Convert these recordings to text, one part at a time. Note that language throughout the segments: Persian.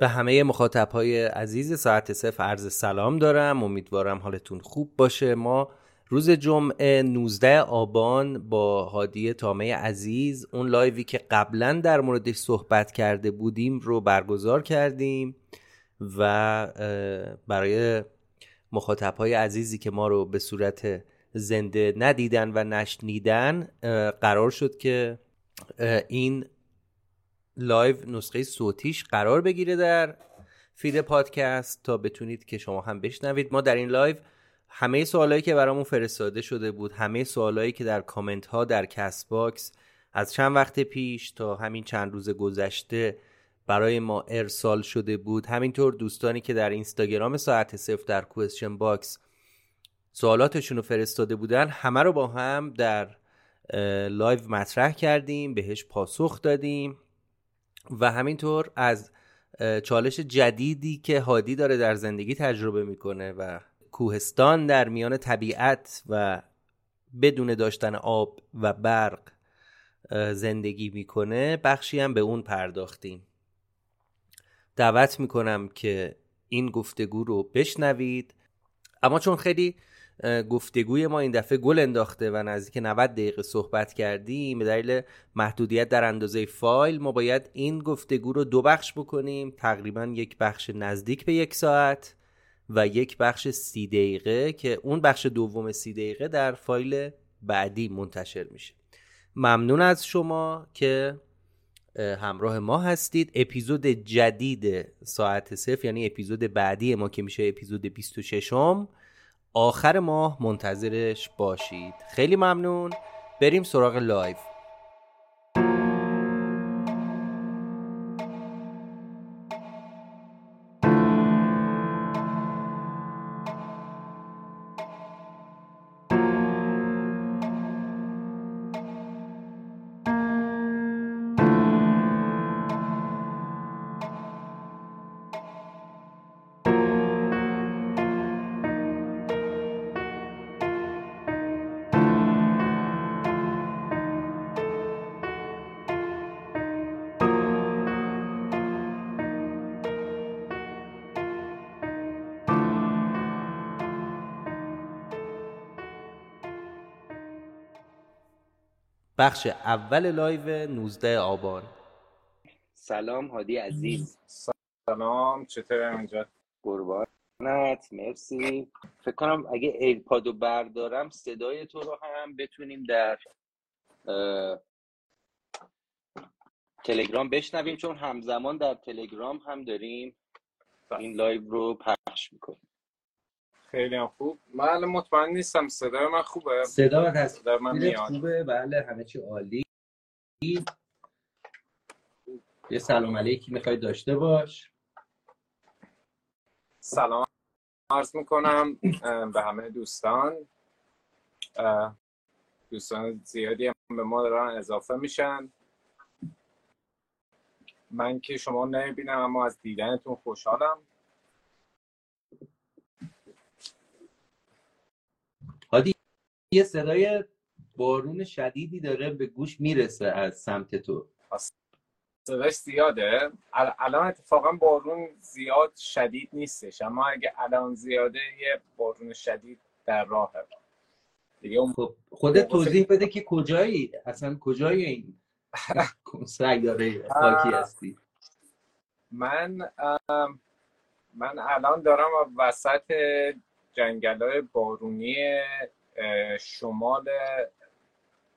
به همه مخاطب های عزیز ساعت صفر عرض سلام دارم. امیدوارم حالتون خوب باشه. ما روز جمعه 19 آبان با هادی تامه عزیز اون لایوی که قبلا در موردش صحبت کرده بودیم رو برگزار کردیم و برای مخاطب های عزیزی که ما رو به صورت زنده ندیدن و نشنیدن قرار شد که این لایو نسخه صوتیش قرار بگیره در فید پادکست تا بتونید که شما هم بشنوید. ما در این لایو همه سوالایی که برامون فرستاده شده بود همه سوالایی که در کامنت ها در کست باکس از چند وقت پیش تا همین چند روز گذشته برای ما ارسال شده بود. همینطور دوستانی که در اینستاگرام ساعت صفر در question box سوالاتشون رو فرستاده بودن همه رو با هم در لایو مطرح کردیم بهش پاسخ دادیم. و همینطور از چالش جدیدی که هادی داره در زندگی تجربه می‌کنه و کوهستان در میان طبیعت و بدون داشتن آب و برق زندگی می‌کنه بخشی هم به اون پرداختیم. دعوت می‌کنم که این گفتگو رو بشنوید. اما چون خیلی گفتگوی ما این دفعه گل انداخته و نزدیک 90 دقیقه صحبت کردیم. به دلیل محدودیت در اندازه فایل ما باید این گفتگو رو دو بخش بکنیم. تقریبا یک بخش نزدیک به یک ساعت و یک بخش سی دقیقه که اون بخش دوم سی دقیقه در فایل بعدی منتشر میشه. ممنون از شما که اه، همراه ما هستید. اپیزود جدید ساعت صفر یعنی اپیزود بعدی ما که میشه اپیزود 26 م آخر ماه منتظرش باشید. خیلی ممنون. بریم سراغ لایو بخش اول لایو 19 آبان. سلام هادی عزیز. سلام چطور اینجا قربانت مرسی. فکر کنم اگه AirPod و بردارم صدای تو رو هم بتونیم در اه، تلگرام بشنویم چون همزمان در تلگرام هم داریم. این لایو رو پخش می‌کنیم. خیلی هم خوب. من الان مطمئن نیستم. صدای من خوبه؟ صدا هست. صدای من میاد. خوبه؟ بله همه چی عالی. یه سلام علیکی می‌خوای داشته باش. سلام عرض می‌کنم به همه دوستان. دوستان زیادی هم به ما دارن اضافه میشن. من که شما نمی‌بینم اما از دیدنتون خوشحالم هادی یه صدای بارون شدیدی داره به گوش می‌رسه از سمت تو. صداش زیاده. ال- الان اتفاقا بارون زیاد شدید نیستش اما اگه الان زیاده یه بارون شدید در راهه. دیگه اون خب خودت توضیح بده که کجایی؟ اصلا کجای این سیاره خاکی هستی؟ من من الان دارم وسط جنگل های بارونی شمال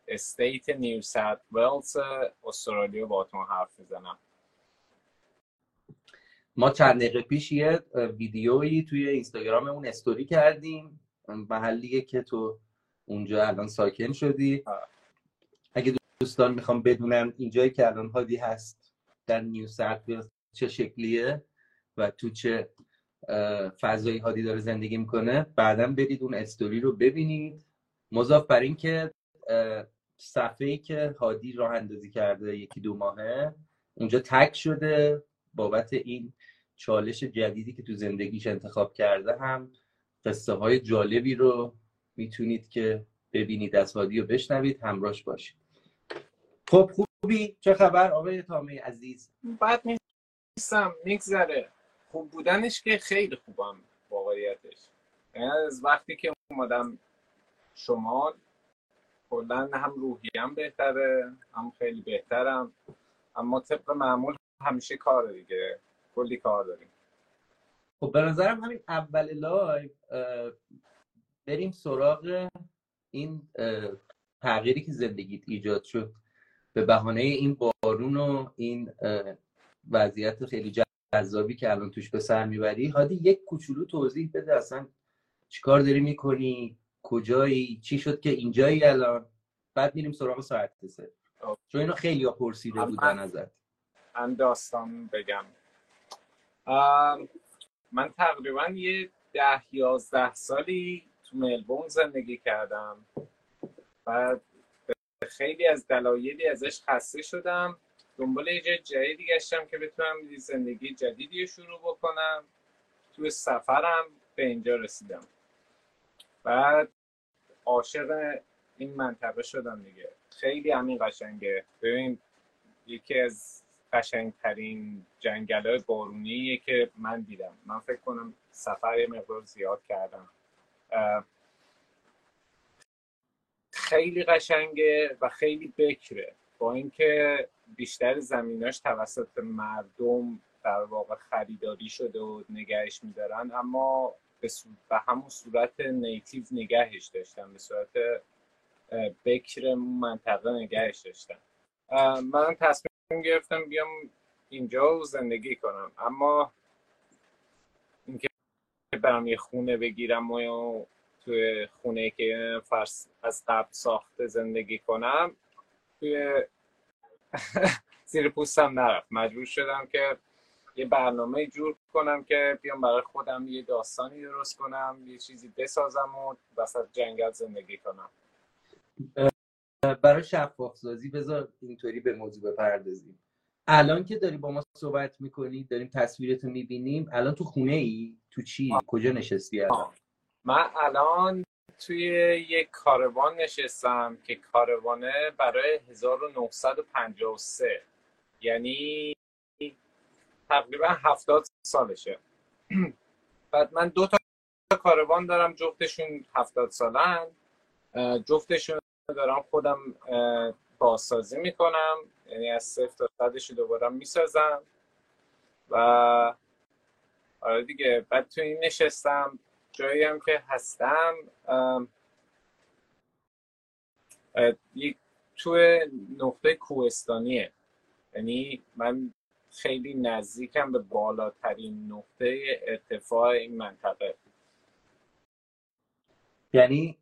استیت نیو ساوت ولز استرالیا باهاتون حرف می‌زنم. ما چند دقیقه پیش یه ویدیویی توی اینستاگراممون استوری کردیم محلیه که تو اونجا الان ساکن شدی. اگه دوستان می‌خوام بدونن اینجایی که الان هادی هست در نیو ساوت چه شکلیه و تو چه اه، فضایی هادی داره زندگی می‌کنه بعدا برید اون استوری رو ببینید. مضاف بر این که صفحه ای که هادی راه اندازی کرده یکی دو ماهه اونجا تک شده بابت این چالش جدیدی که تو زندگیش انتخاب کرده هم قصه های جالبی رو می‌تونید که ببینید از هادی رو بشنوید همراهش باشید. خب خوبی؟ چه خبر آقای تامه عزیز؟ بد نیستم میگذره. خوب بودنش که خیلی خوبم واقعیتش. یعنی از وقتی که اومدم شمال کلا هم روحیم بهتره هم خیلی بهترم. اما طبق معمول همیشه کار دیگه کلی کار داریم. خب به نظرم همین اول لایو بریم سراغ این تغییری که زندگیت ایجاد شد. به بهانه این بارون و این وضعیت خیلی جذابی که الان توش به سر می‌بری هادی یک کوچولو توضیح بده اصلا چیکار داری می‌کنی؟ کجایی؟ چی شد که اینجایی الان؟ بعد میریم سراغ ساعت سه. چون اینو خیلی ها پرسیده بودن ازت. من داستان بگم. من تقریبا یه ده یازده سالی تو ملبورن زندگی کردم. و خیلی از دلایلی ازش خسته شدم. دنبال یه جدیدی گشتم که بتونم زندگی جدیدی رو شروع بکنم. تو سفرم به اینجا رسیدم. بعد عاشق این منطقه شدم دیگه. خیلی همین قشنگه. ببین یکی از قشنگترین جنگل های بارونیه که من دیدم. من فکر کنم سفر یه مقدار زیاد کردم. خیلی قشنگه و خیلی بکره. با اینکه بیشتر زمیناش توسط مردم در واقع خریداری شده و نگهش میدارن اما به, به همون صورت نیتیو نگهش داشتن به صورت بکر منطقه نگهش داشتن. من تصمیم گرفتم بیام اینجا زندگی کنم. اما اینکه برم یه خونه بگیرم و توی خونه که فرس از قبل ساخته زندگی کنم توی زیر پوستم نرفت. مجبور شدم که یه برنامه جور کنم که بیام برای خودم یه داستانی درست کنم یه چیزی بسازم و وسط جنگل زندگی کنم. برای شفاف سازی بذار اینطوری به موضوع بپردازیم. الان که داری با ما صحبت می‌کنی داریم تصویرتو می‌بینیم الان تو خونه ای تو چی؟ کجا نشستی الان؟ من الان توی یک کاروان نشستم که کاروانه برای 1953 یعنی تقریبا 70 سالشه. بعد من دو تا کاروان دارم جفتشون 70 سالن. جفتشون دارم خودم بازسازی می‌کنم. یعنی از صفر تا صدش دوباره می‌سازم. و آره دیگه بعد تو این نشستم. جایی هم که هستم یک تو نقطه کوهستانیه. یعنی من خیلی نزدیکم به بالاترین نقطه ارتفاع این منطقه. یعنی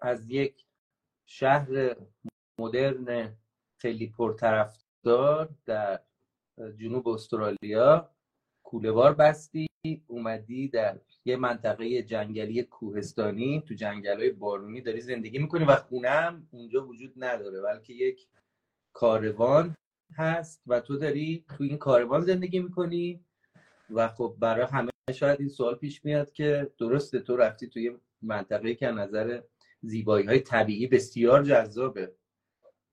از یک شهر مدرن خیلی پرطرفدار در جنوب استرالیا کوله بار بستی اومدی در یه منطقه جنگلی کوهستانی تو جنگل های بارونی داری زندگی می‌کنی و خونه هم اونجا وجود نداره بلکه یک کاروان هست و تو داری تو این کاروان زندگی می‌کنی و خب برای همه شاید این سوال پیش میاد که درسته تو رفتی توی منطقه که نظر زیبایی های طبیعی بسیار جذابه.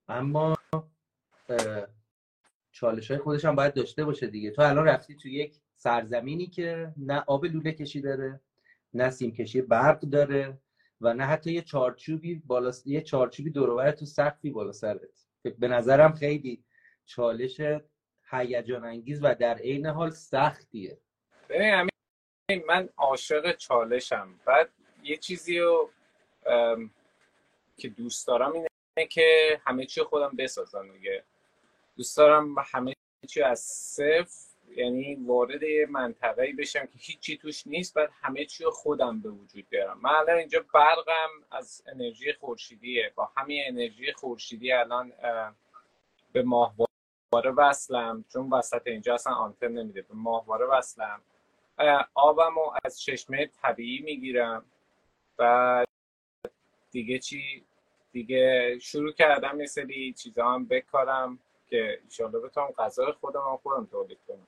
اما چالش های خودش هم باید داشته باشه دیگه. تو الان رفتی تو یک سرزمینی که نه آب لوله کشی داره نه سیم کشی برق داره و نه حتی یه چارچوبی بالا یه چارچوبی دور تو سقفی بالا سرت. به نظرم خیلی چالش هیجان انگیز و در عین حال سختیه. ببین من عاشق چالشم. بعد یه چیزی رو که دوست دارم اینه که همه چی خودم بسازم دیگه. دوست دارم همه چی از صفر یعنی وارد منطقه‌ای بشم که هیچی توش نیست بعد همه چی خودم به وجود بیارم. من الان اینجا برقم از انرژی خورشیدیه. با همین انرژی خورشیدی الان به ماهواره وصلم. چون وسط اینجا اصلا آنتن نمیده. به ماهواره وصلم. آبم رو از چشمه طبیعی می‌گیرم. و دیگه چی؟ دیگه شروع کردم یه سری چیزا هم بکارم که ایشالله بتونم غذای خودم هم خودم تولید کنم.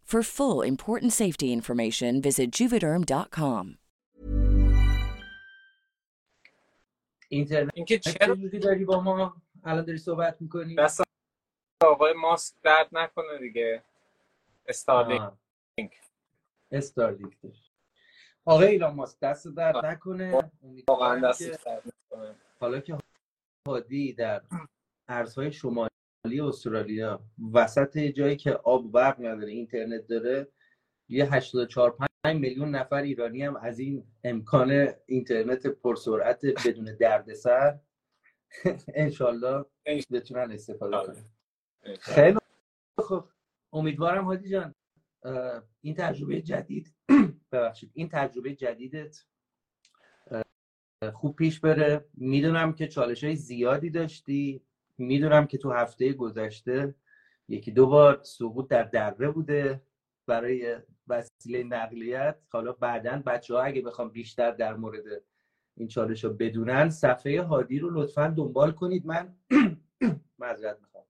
For full important safety information, visit juvederm.com. اینترنت اینکه چرا چجوری داری با ما الان داری صحبت می‌کنی؟ دست آقای ماسک درد نکنه دیگه. استارلینک استارلینک آقای ایلان ماسک دست درد نکنه. واقعا امیدوارم دست که درد نکنه. حالا که هادی در ارزهای شمالی استرالیا. وسط جایی که آب برق نداره اینترنت داره یه 84 5 میلیون نفر ایرانی هم از این امکان اینترنت پرسرعت بدون دردسر. انشالله بتونن استفاده کنن. خیلی خوب. امیدوارم هادی جان این تجربه جدید ببخشید این تجربه جدیدت خوب پیش بره. می‌دونم که چالش های زیادی داشتی. می‌دونم که تو هفته گذشته یکی دو بار سقوط در دره بوده برای وسیله نقلیت. حالا بعدا بچه ها اگه بخوام بیشتر در مورد این چالش رو بدونن صفحه هادی رو لطفا دنبال کنید. من معذرت می‌خوام.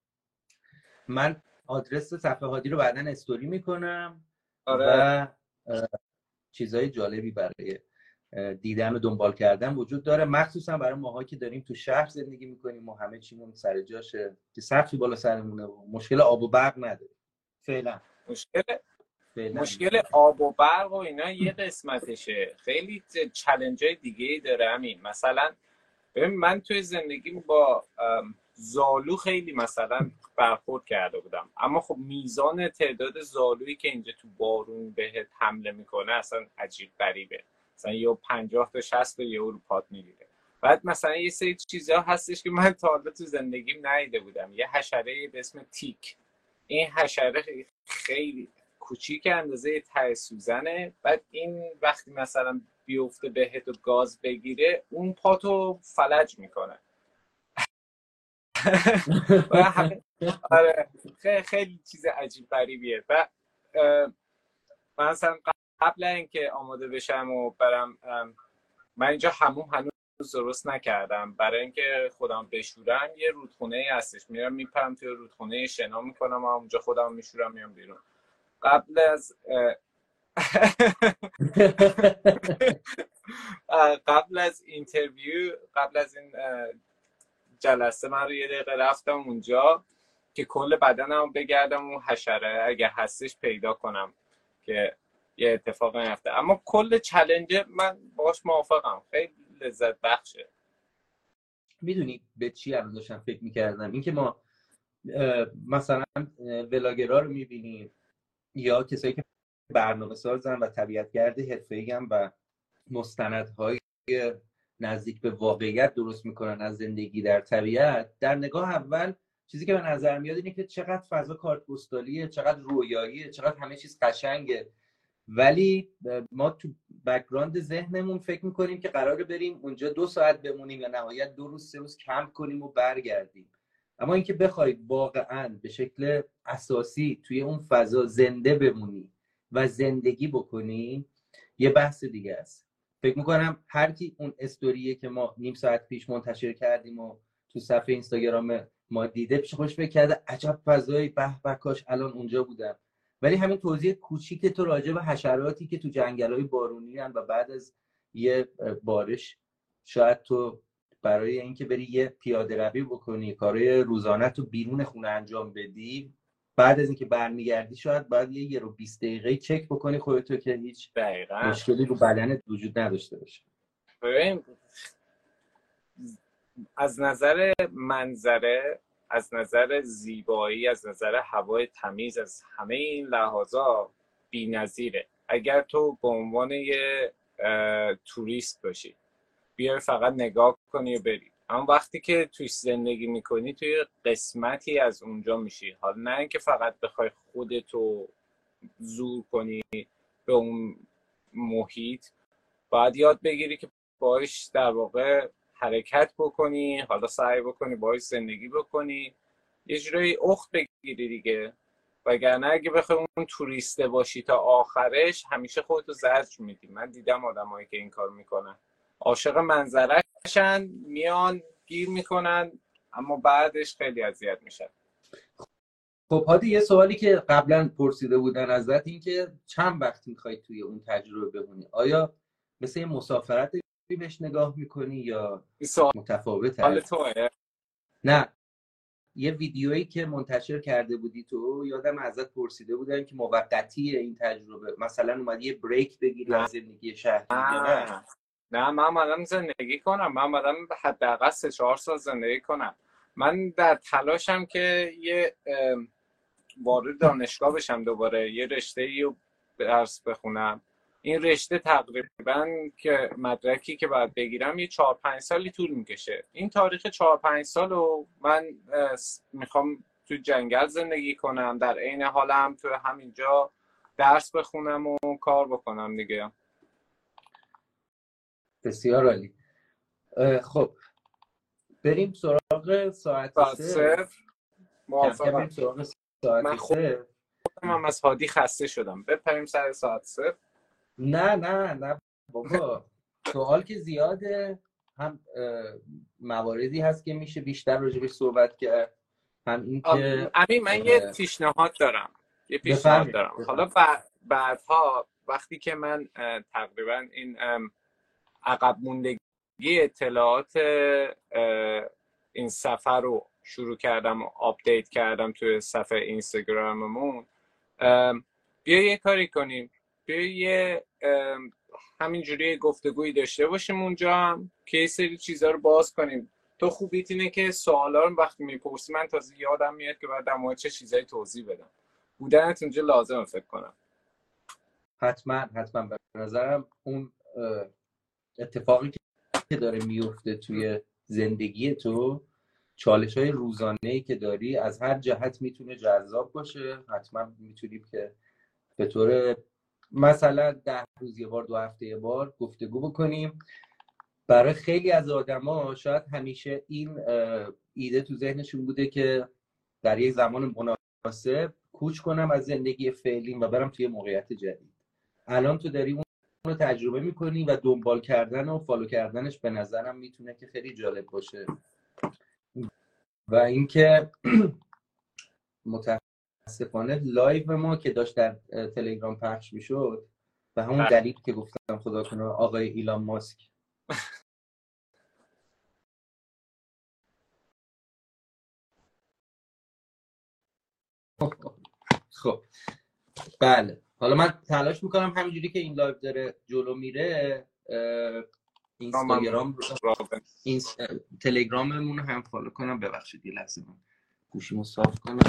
من آدرس صفحه هادی رو بعدا استوری می‌کنم آره. و چیزهای جالبی برای دیدن و دنبال کردن وجود داره. مخصوصا برای ماها که داریم تو شهر زندگی می‌کنیم و همه چیمون سر جاشه که سقفی بالا سرمونه و مشکل آب و برق نداره. فعلا. مشکل فعلا. مشکل آب و برق و اینا یه قسمتشه. خیلی چلنج های دیگه ای داره همین مثلا ببین من توی زندگی با زالو خیلی مثلا برخورد کرده بودم. اما خب میزان تعداد زالویی که اینجا تو بارون بهت حمله می‌کنه اصلا عجیب غریبه. مثلا یه 50 تا 60 تا یه اروپات می‌گیره. بعد مثلا یه سری چیزها هستش که من تا حالا تو زندگیم ندیده بودم. یه حشره به اسم تیک. این حشره خیلی کوچیک اندازه ته سوزنه. بعد این وقتی مثلا بیفته بهت و گاز بگیره اون پاتو فلج می‌کنه. آره خیلی, چیز عجیب غریبیه. و من مثلا قبل اینکه آماده بشم و برم من اینجا هموم هنوز درست نکردم. برای اینکه خودم بشورم یه رودخونه ای هستش. میرم میپرم توی رودخونه شنا می‌کنم و اونجا خودم میشورم میام بیرون. قبل از قبل از interview قبل از این جلسه من رو یه دقیقه رفتم اونجا که کل بدنم بگردم اون حشره اگر هستش پیدا کنم که یه اتفاق نیفته. اما کل challenge من باهاش موافقم. خیلی لذت بخشه. می‌دونی به چی الان داشتم فکر می‌کردم؟ اینکه ما مثلا vlogger ا رو می‌بینیم یا کسایی که برنامه سازن و طبیعتگرد حرفه‌ای و مستندهای نزدیک به واقعیت درست می‌کنن از زندگی در طبیعت در نگاه اول چیزی که به نظر میاد اینه که چقدر فضا کارتپستالیه چقدر رویاییه چقدر همه چیز قشنگه. ولی ما تو background ذهنمون فکر می‌کنیم که قراره بریم اونجا دو ساعت بمونیم یا نهایت دو روز سه روز کمپ کنیم و برگردیم. اما اینکه بخوای واقعا به شکل اساسی توی اون فضا زنده بمونی و زندگی بکنی یه بحث دیگه است. فکر می‌کنم هر کی اون استوریه که ما نیم ساعت پیش منتشر کردیم و تو صفحه اینستاگرام ما دیده پیش خوش فکر کرده عجب فضایی به کاش الان اونجا بودم. ولی همین توضیح کوچیک تو راجع به حشراتی که تو جنگل های بارونی هن و بعد از یه بارش شاید تو برای اینکه بری یه پیاده روی بکنی کارهای روزانه تو بیرون خونه انجام بدی بعد از اینکه برمیگردی شاید باید یه یه رو 20 دقیقه چک بکنی خودتو که هیچ دقیقا. مشکلی رو بدنت وجود نداشته باشه از نظر منظره از نظر زیبایی از نظر هوای تمیز از همه این لحاظا نظیره اگر تو به عنوان یه توریست باشی بیای فقط نگاه کنی و بری. اما وقتی که توی زندگی می‌کنی توی قسمتی از اونجا میشی. حالا نه اینکه فقط بخوای خودتو زور کنی به اون محیط. باید یاد بگیری که باش در واقع حرکت بکنی حالا سعی بکنی باش زندگی بکنی. یه جورایی اخت بگیری دیگه. وگرنه اگه بخوای اون توریسته باشی تا آخرش همیشه خودتو زجر میدی. من دیدم آدمایی که این کار می‌کنن. عاشق منظرهشن میان گیر می‌کنن اما بعدش خیلی اذیت میشن. خب هادی یه سوالی که قبلا پرسیده بودن ازت این که چند وقت می‌خوای توی اون تجربه بمونی؟ آیا مثل یه مسافرت بهش نگاه می‌کنی یا متفاوت نه. یه ویدیویی که منتشر کرده بودی تو یادم ازت پرسیده بودن که موقتی این تجربه. مثلا اومدی یه بریک بگیری از زندگی شهری نه. من آمدم زندگی کنم. من آمدم حداقل سه چهار سال زندگی کنم. من در تلاشم که یه وارد دانشگاه بشم دوباره یه رشته ای رو درس بخونم. این رشته تقریبا که مدرکی که باید بگیرم یه چهار پنج سالی طول می‌کشه. این تاریخ چهار پنج سال رو من می‌خوام تو جنگل زندگی کنم در عین حالم تو همینجا درس بخونم و کار بکنم دیگه. بسیار عالی. خب بریم سراغ ساعت صفر. موافقم. من خودم از هادی خسته شدم. بپریم سر ساعت صفر. نه نه نه بابا سوال که زیاده. هم مواردی هست که میشه بیشتر راجبش صحبت کرد هم این که امین من یه پیشنهاد دارم یه پیشنهاد دارم. حالا بعدها وقتی که من تقریبا این عقب موندگی اطلاعات این سفر رو شروع کردم و آپدیت کردم توی صفحه اینستاگراممون بیا یه کاری کنیم. یه همینجوری گفتگویی داشته باشیم اونجا هم که یه سری چیزها رو باز کنیم. تو خوبیت اینه که سوالا رو وقتی می‌پرسی من تازه یادم میاد که باید در چه چیزایی توضیح بدم. بودنت اونجا لازمه فکر کنم. حتما حتما. به نظرم اون اتفاقی که داره میفته توی زندگی تو چالش های روزانه که داری از هر جهت می‌تونه جذاب باشه. حتما می‌تونیم که به طور مثلا ده روز یه بار دو هفته یه بار گفتگو بکنیم. برای خیلی از آدما شاید همیشه این ایده تو ذهنشون بوده که در یک زمان مناسب کوچ کنم از زندگی فعلیم و برم توی موقعیت جدید. الان تو داری اون رو تجربه می‌کنی و دنبال کردن و follow کردنش به نظرم می‌تونه که خیلی جالب باشه. و اینکه متاسفانه لایو ما که داشت در تلگرام پخش می‌شد و همون بله. دلیل که گفتم خدا کنه آقای ایلان ماسک خب بله حالا من تلاش می‌کنم همینجوری که این لایو داره جلو میره اینستاگرام. تلگراممون رو هم follow کنم ببخشید یه لحظه من گوشیمو صاف کنم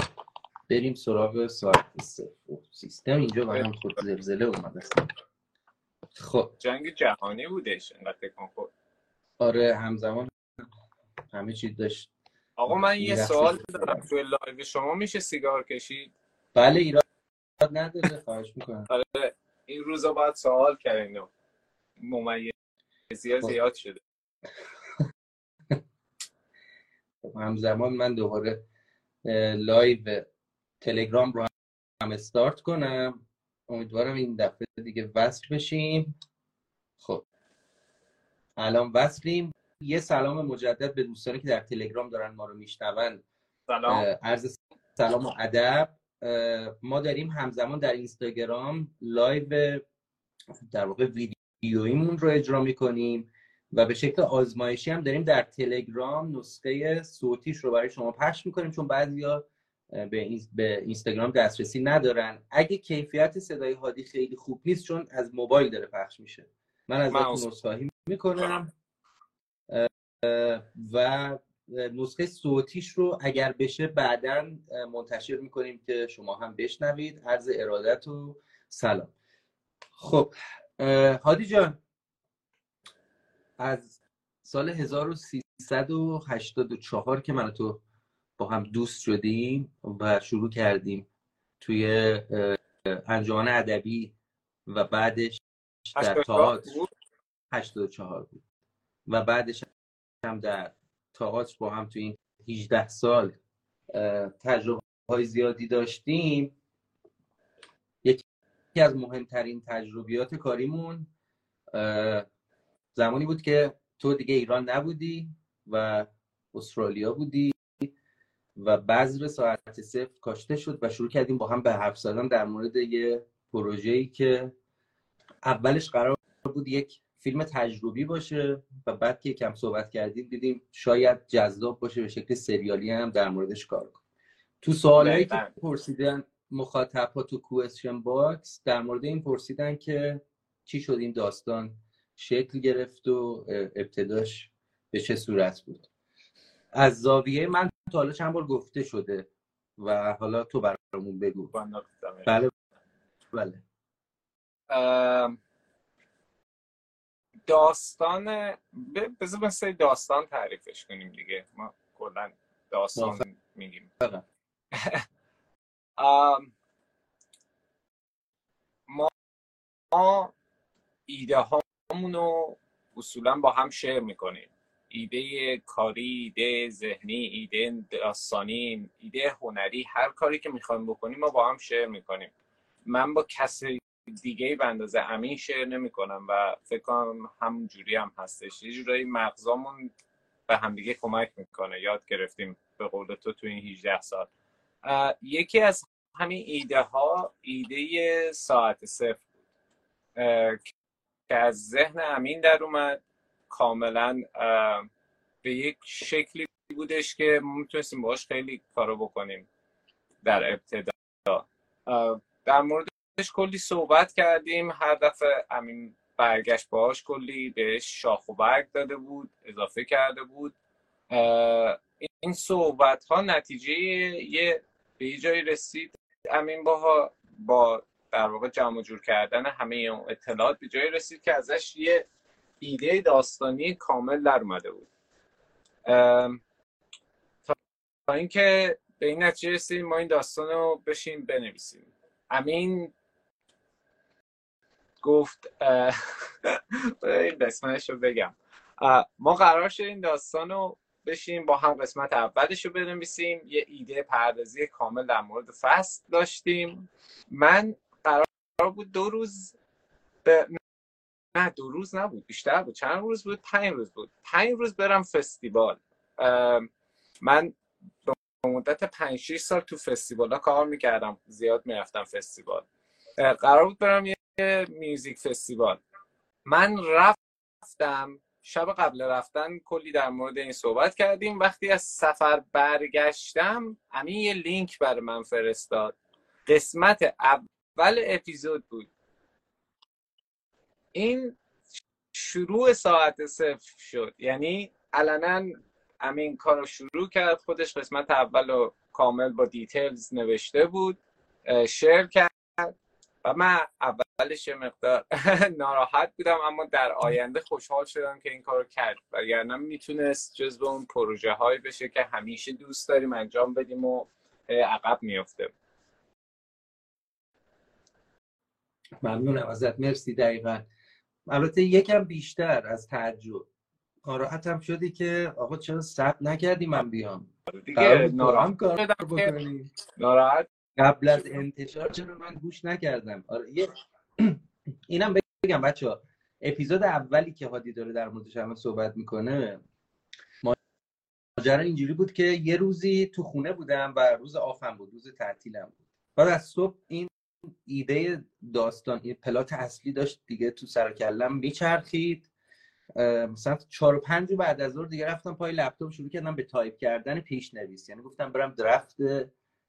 بریم سراغ ساعت صفر سیستم اینجا برام خود زلزله اومده است. خب. جنگ جهانی بودش انقدر تکان خورد آره همزمان همه چی داشت. آقا من یه. سوال دارم. توی لایو شما میشه سیگار کشید؟ بله ایراد نداره. خواهش می‌کنم. آره این روزا باید سوال کردین ممیزی خب. زیاد شده. همزمان من دوباره لایو تلگرام رو هم استارت کنم. امیدوارم این دفعه دیگه وصل بشیم. خب. الان وصلیم. یه سلام مجدد به دوستانی که در تلگرام دارن ما رو میشنون. سلام. عرض سلام و ادب. ما داریم همزمان در اینستاگرام لایو در واقع ویدیویمون رو اجرا می‌کنیم و به شکل آزمایشی هم داریم در تلگرام نسخه صوتیش رو برای شما پخش می‌کنیم چون بعضیا به, به اینستاگرام دسترسی ندارن. اگه کیفیت صدای هادی خیلی خوب نیست چون از موبایل داره پخش میشه. من از عذرخواهی می‌کنم. و نسخه صوتیش رو اگر بشه بعدا منتشر می‌کنیم که شما هم بشنوید. عرض ارادت و سلام. خب هادی جان. از سال 1384 که من تو با هم دوست شدیم و شروع کردیم توی انجمن ادبی و بعدش در 84 تئاتر. بود؟ 84 بود. و بعدش هم در تئاتر با هم تو این 18 سال تجربه های زیادی داشتیم. یکی از مهمترین تجربیات کاریمون زمانی بود که تو دیگه ایران نبودی و استرالیا بودی. و بذر ساعت صفر کاشته شد و شروع کردیم با هم به حرف زدن در مورد یه پروژه‌ای که اولش قرار بود یک فیلم تجربی باشه و بعد که یکم صحبت کردیم دیدیم شاید جذاب باشه به شکل سریالی هم در موردش کار کنیم تو سوالایی که. پرسیدن مخاطب ها تو question box در مورد این پرسیدن که چی شد این داستان شکل گرفت و ابتداش به چه صورت بود از زاویه من تا حالا چند بار گفته شده و حالا تو برامون بگو. بله بله داستان بذار مثل داستان تعریفش کنیم دیگه ما کلا داستان. میگیم. ام، ما ما ایده هامون رو اصولا با هم شیر می‌کنیم ایده کاری ایده ذهنی ایده داستانی ایده هنری هر کاری که می‌خوایم بکنیم ما با هم شیر می‌کنیم. من با کسی دیگه به اندازه امین شیر نمی‌کنم و فکر کنم همون جوری هم هستش. یه جورایی مغزامون به همدیگه کمک می‌کنه. یاد گرفتیم به قول تو تو این 18 سال. یکی از همین ایده ها ایده ساعت صفر بود. که از ذهن امین در اومد. کاملا به یک شکلی بودش که می‌تونستیم باش خیلی کارو بکنیم در ابتدا. در موردش کلی صحبت کردیم هر دفعه امین برگشت باهاش کلی بهش شاخ و برگ داده بود اضافه کرده بود. این صحبت ها نتیجه یه به یه جایی رسید امین باها با در واقع جمع جور کردن همه اطلاعات به جایی رسید که ازش یه ایده داستانی کامل در اومده بود. تا اینکه به این نتیجه رسیدیم ما این داستان رو بشیم بنویسیم. امین گفت این قسمتش رو بگم. ما قرار شد این داستان رو بشیم با هم قسمت اولش رو بنویسیم. یه ایده پردازی کامل در مورد فصل داشتیم. من قرار بود دو روز به نه دو روز نبود بیشتر بود. چند روز بود؟ پنج روز بود. پنج روز برم فستیوال. من به مدت پنج 6 سال تو فستیوال ها کار می‌کردم. زیاد می‌رفتم فستیوال. قرار بود برم یه music festival. من رفتم شب قبل رفتن کلی در مورد این صحبت کردیم. وقتی از سفر برگشتم همین یه لینک برای من فرستاد. قسمت اول اپیزود بود. این شروع ساعت صفر شد. یعنی عملا امین کار رو شروع کرد خودش قسمت اول رو کامل با details نوشته بود شیر کرد و من اولش مقدار ناراحت بودم اما در آینده خوشحال شدم که این کار رو کرد. وگرنه می‌تونست جزو اون پروژه هایی بشه که همیشه دوست داریم انجام بدیم و عقب میفته ممنونم ازت. مرسی دقیقا. البته یکم بیشتر از تعجب. ناراحتم شدی که آقا چرا ثبت نکردی من بیام؟ دیگه ناراحت هم کار ناراحت قبل از انتشار چرا من گوش نکردم؟ آره یه اینم بگم بچه ها اپیزود اولی که هادی داره در موردش الان صحبت می‌کنه ماجرا اینجوری بود که یه روزی تو خونه بودم و روز آفم بود روز تعطیلم بود. بعد از صبح این ایده داستان این پلات اصلی داشت دیگه تو سر و کلم میچرخید. مثلا چهار و پنج رو بعد از ظهر دیگه رفتم پای لپتاپ شروع کردم به تایپ کردن پیشنویس یعنی گفتم برم draft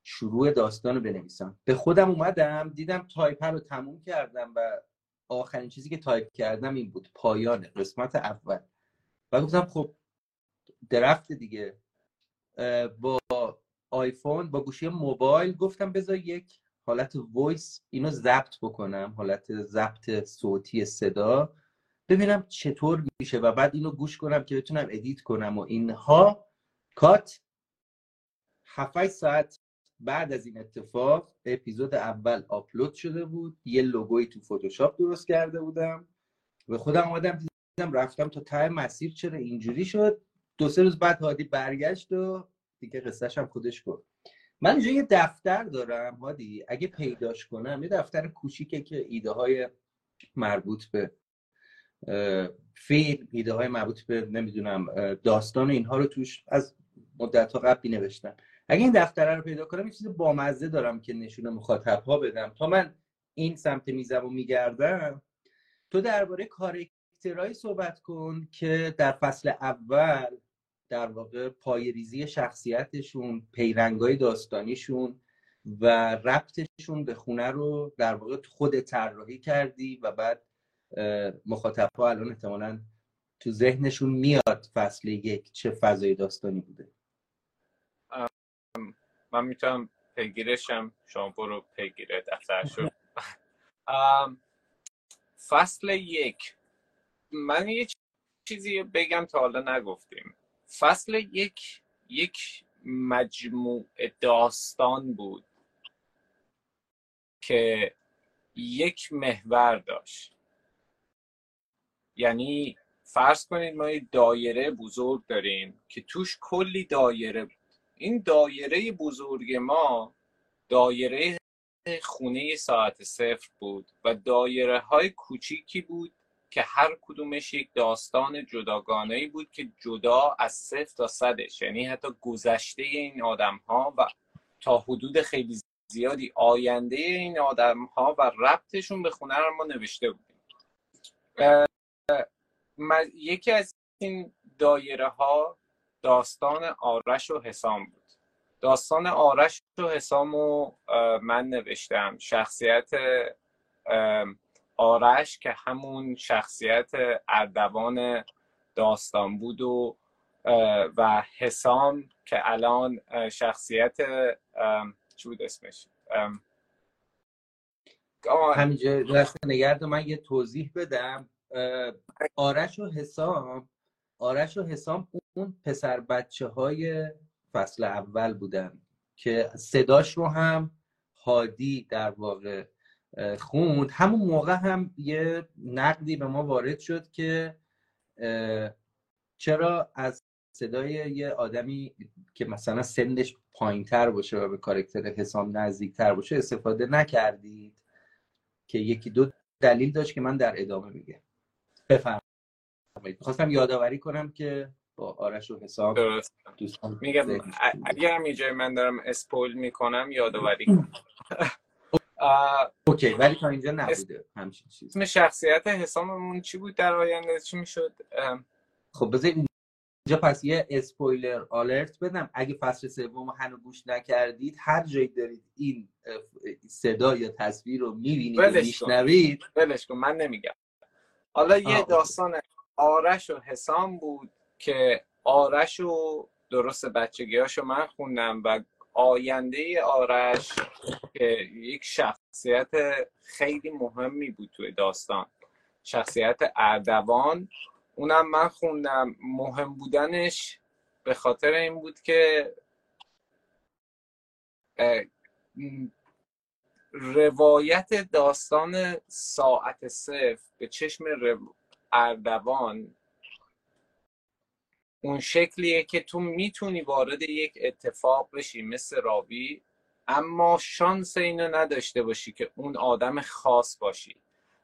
شروع داستان رو بنویسم. به خودم اومدم دیدم تایپ رو تموم کردم و آخرین چیزی که تایپ کردم این بود پایان قسمت اول. و گفتم خب draft دیگه. با آیفون با گوشی موبایل گفتم بذار یک حالت voice اینو ضبط بکنم حالت ضبط صوتی صدا ببینم چطور میشه و بعد اینو گوش کنم که بتونم edit کنم و اینها. cut 7 ساعت بعد از این اتفاق اپیزود اول آپلود شده بود. یه لوگوی تو فتوشاپ درست کرده بودم و خودم اومدم دیدم رفتم تا ته مسیر چرا اینجوری شد. دو سه روز بعد هادی برگشت و دیگه قصهش هم خودش گفت من اینجا یه دفتر دارم هادی. اگه پیداش کنم یه دفتر کوچیکه که ایده های مربوط به فیلم ایده های مربوط به نمی‌دونم داستان اینها رو توش از مدت ها قبلی نوشتم اگه این دفتره رو پیدا کنم یه چیز بامزه دارم که نشون مخاطب ها بدم. تا من این سمت میزم و میگردم تو درباره کارکترهایی صحبت کن که در فصل اول در واقع پای ریزی شخصیتشون پیرنگای داستانیشون و ربطشون به خونه رو در واقع خود طراحی کردی و بعد مخاطب ها الان احتمالا تو ذهنشون میاد فصل یک چه فضای داستانی بوده. من می‌تونم پیگیرشم. شما برو پیگیره دفترشو. ام، فصل یک. من یه چیزی بگم تا حالا نگفتیم. فصل یک یک مجموع داستان بود که یک محور داشت. یعنی فرض کنید ما یه دایره بزرگ داریم که توش کلی دایره بود. این دایره بزرگ ما دایره خونه ساعت صفر بود و دایره های کوچیکی بود که هر کدومش یک داستان جداگانه ای بود که جدا از صفر تا صدش. یعنی حتی گذشته این آدم ها و تا حدود خیلی زیادی آینده این آدم ها و ربطشون به خونه رو ما نوشته بودیم. یکی از این دایره ها داستان آرش و حسام بود. داستان آرش و حسام رو من نوشتم. شخصیت آرش که همون شخصیت اردوان داستان بود و و حسام که الان شخصیت چی بود اسمش؟ همینجا دست نگرد من یه توضیح بدم. آرش و حسام آرش و حسام اون پسر بچه های فصل اول بودن که صداش رو هم هادی در واقع خوند. همون موقع هم یه نقدی به ما وارد شد که چرا از صدای یه آدمی که مثلا سنش پایین تر باشه و به کارکتر حسام نزدیک تر باشه استفاده نکردید که یکی دو دلیل داشت که من در ادامه میگم. بفرمایید. خواستم یادآوری کنم که با آرش و حساب دوستان میگم اگر هم من دارم اسپول می‌کنم یادآوری کنم. اوکی ولی تا اینجا نبوده همچین چیز اسم شخصیت حساممون چی بود در آینده؟ چی می‌شد؟ خب بذار اینجا پس یه اسپویلر آلرت بدم. اگه فصل سوم هنوز گوش نکردید هر جایی دارید این صدا یا تصویر رو می‌بینید و میشنوید. ولش کن من نمیگم. حالا یه داستان آرش و حسام بود که آرش و درست بچگیاشو من خوندم و آینده آرش که یک شخصیت خیلی مهمی بود توی داستان. شخصیت اردوان. اونم من خوندم. مهم بودنش به خاطر این بود که روایت داستان ساعت صفر به چشم اردوان اون شکلیه که تو می‌تونی وارد یک اتفاق بشی مثل راوی اما شانس اینو نداشته باشی که اون آدم خاص باشی.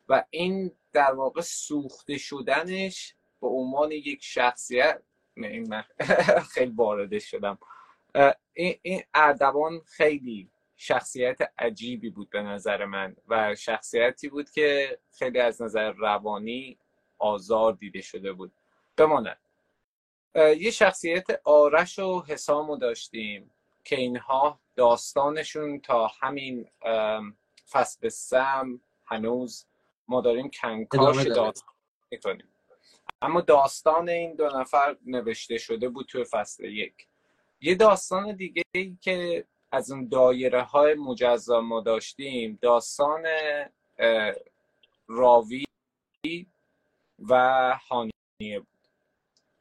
و این در واقع سوخته شدنش به عنوان یک شخصیت این خیلی وارده شدم. این اردوان خیلی شخصیت عجیبی بود به نظر من و شخصیتی بود که خیلی از نظر روانی آزار دیده شده بود. بماند. یه شخصیت آرش و حسامو داشتیم که اینها داستانشون تا همین فصل سم هنوز ما داریم کنکاش داستان می‌کنیم. اما داستان این دو نفر نوشته شده بود توی فصل یک. یه داستان دیگه ای که از اون دایره های مجزا ما داشتیم داستان راوی و هانیه بود.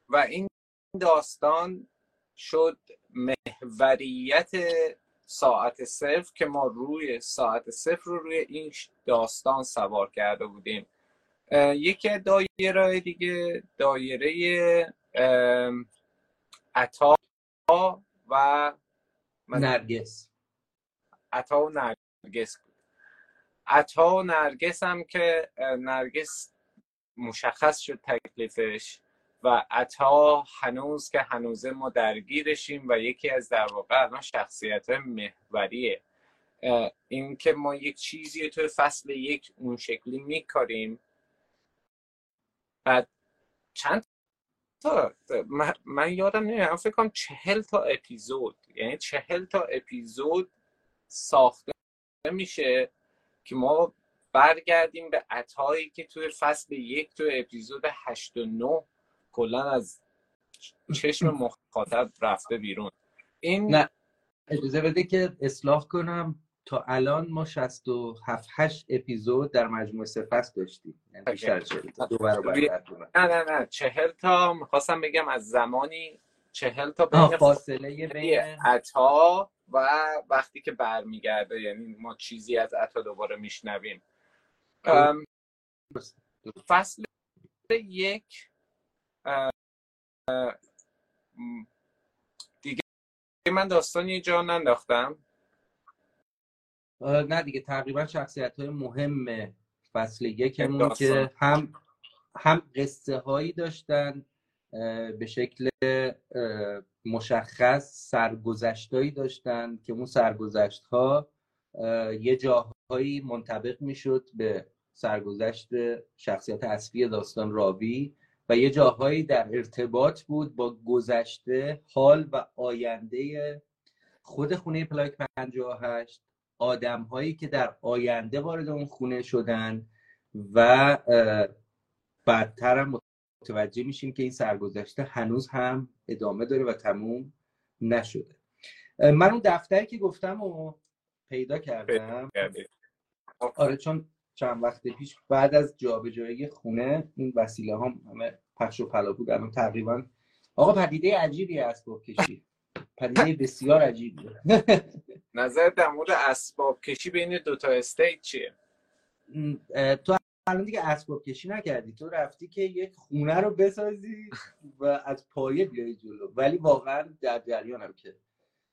و این داستان شد محوریت ساعت صفر که ما روی ساعت صفر رو روی این داستان سوار کرده بودیم. یکی دایره دیگه دایره عطا و نرگس. عطا و نرگس عطا و نرگس هم که نرگس مشخص شد تکلیفش. و عطا هنوز که هنوزه ما درگیرشیم و یکی از در واقع الان شخصیت محوریه. این که ما یک چیزی توی فصل یک اون شکلی میکاریم. بعد چند تا من, یادم نمیاد فکر کنم چهل تا اپیزود یعنی چهل تا اپیزود ساخته میشه که ما برگردیم به عطایی که توی فصل یک توی اپیزود هشت و نه کلا از چشم مخاطب رفته بیرون. این نه اجازه بده که اصلاح کنم. تا الان ما 67 8 اپیزود در مجموعه سفس داشتیم. یعنی بیشتر دو برابر نه نه نه. چهل تا می‌خواستم بگم از زمانی چهل تا بین فاصله بین عطا و وقتی که برمیگرده. یعنی ما چیزی از عطا دوباره میشنویم. خب. فصل یک دیگه من داستانی جا ننداختم. نه دیگه تقریبا شخصیت های مهم فصل یکمون که هم هم قصه هایی داشتن به شکل مشخص سرگذشتایی داشتن که اون سرگذشت ها یه جاهایی منطبق می‌شد به سرگذشت شخصیت اصلی داستان راوی. و یه جاهایی در ارتباط بود با گذشته حال و آینده خود خونه پلاک 58 آدم هایی که در آینده وارد اون خونه شدن و بعدتر هم متوجه میشیم که این سرگذشته هنوز هم ادامه داره و تموم نشده. من اون دفتری که گفتم و پیدا کردم. آره چون چند وقت پیش بعد از جابجایی خونه این وسیله هم همه پخش و پلا بود. الان تقریبا آقا پدیده عجیبی اسباب کشی. پدیده بسیار عجیبیه نظر در مورد اسباب کشی بین دوتا استیت چیه؟ تو الان دیگه اسباب کشی نکردی. تو رفتی که یک خونه رو بسازی و از پایه بیای جلو. ولی واقعا در جریانم که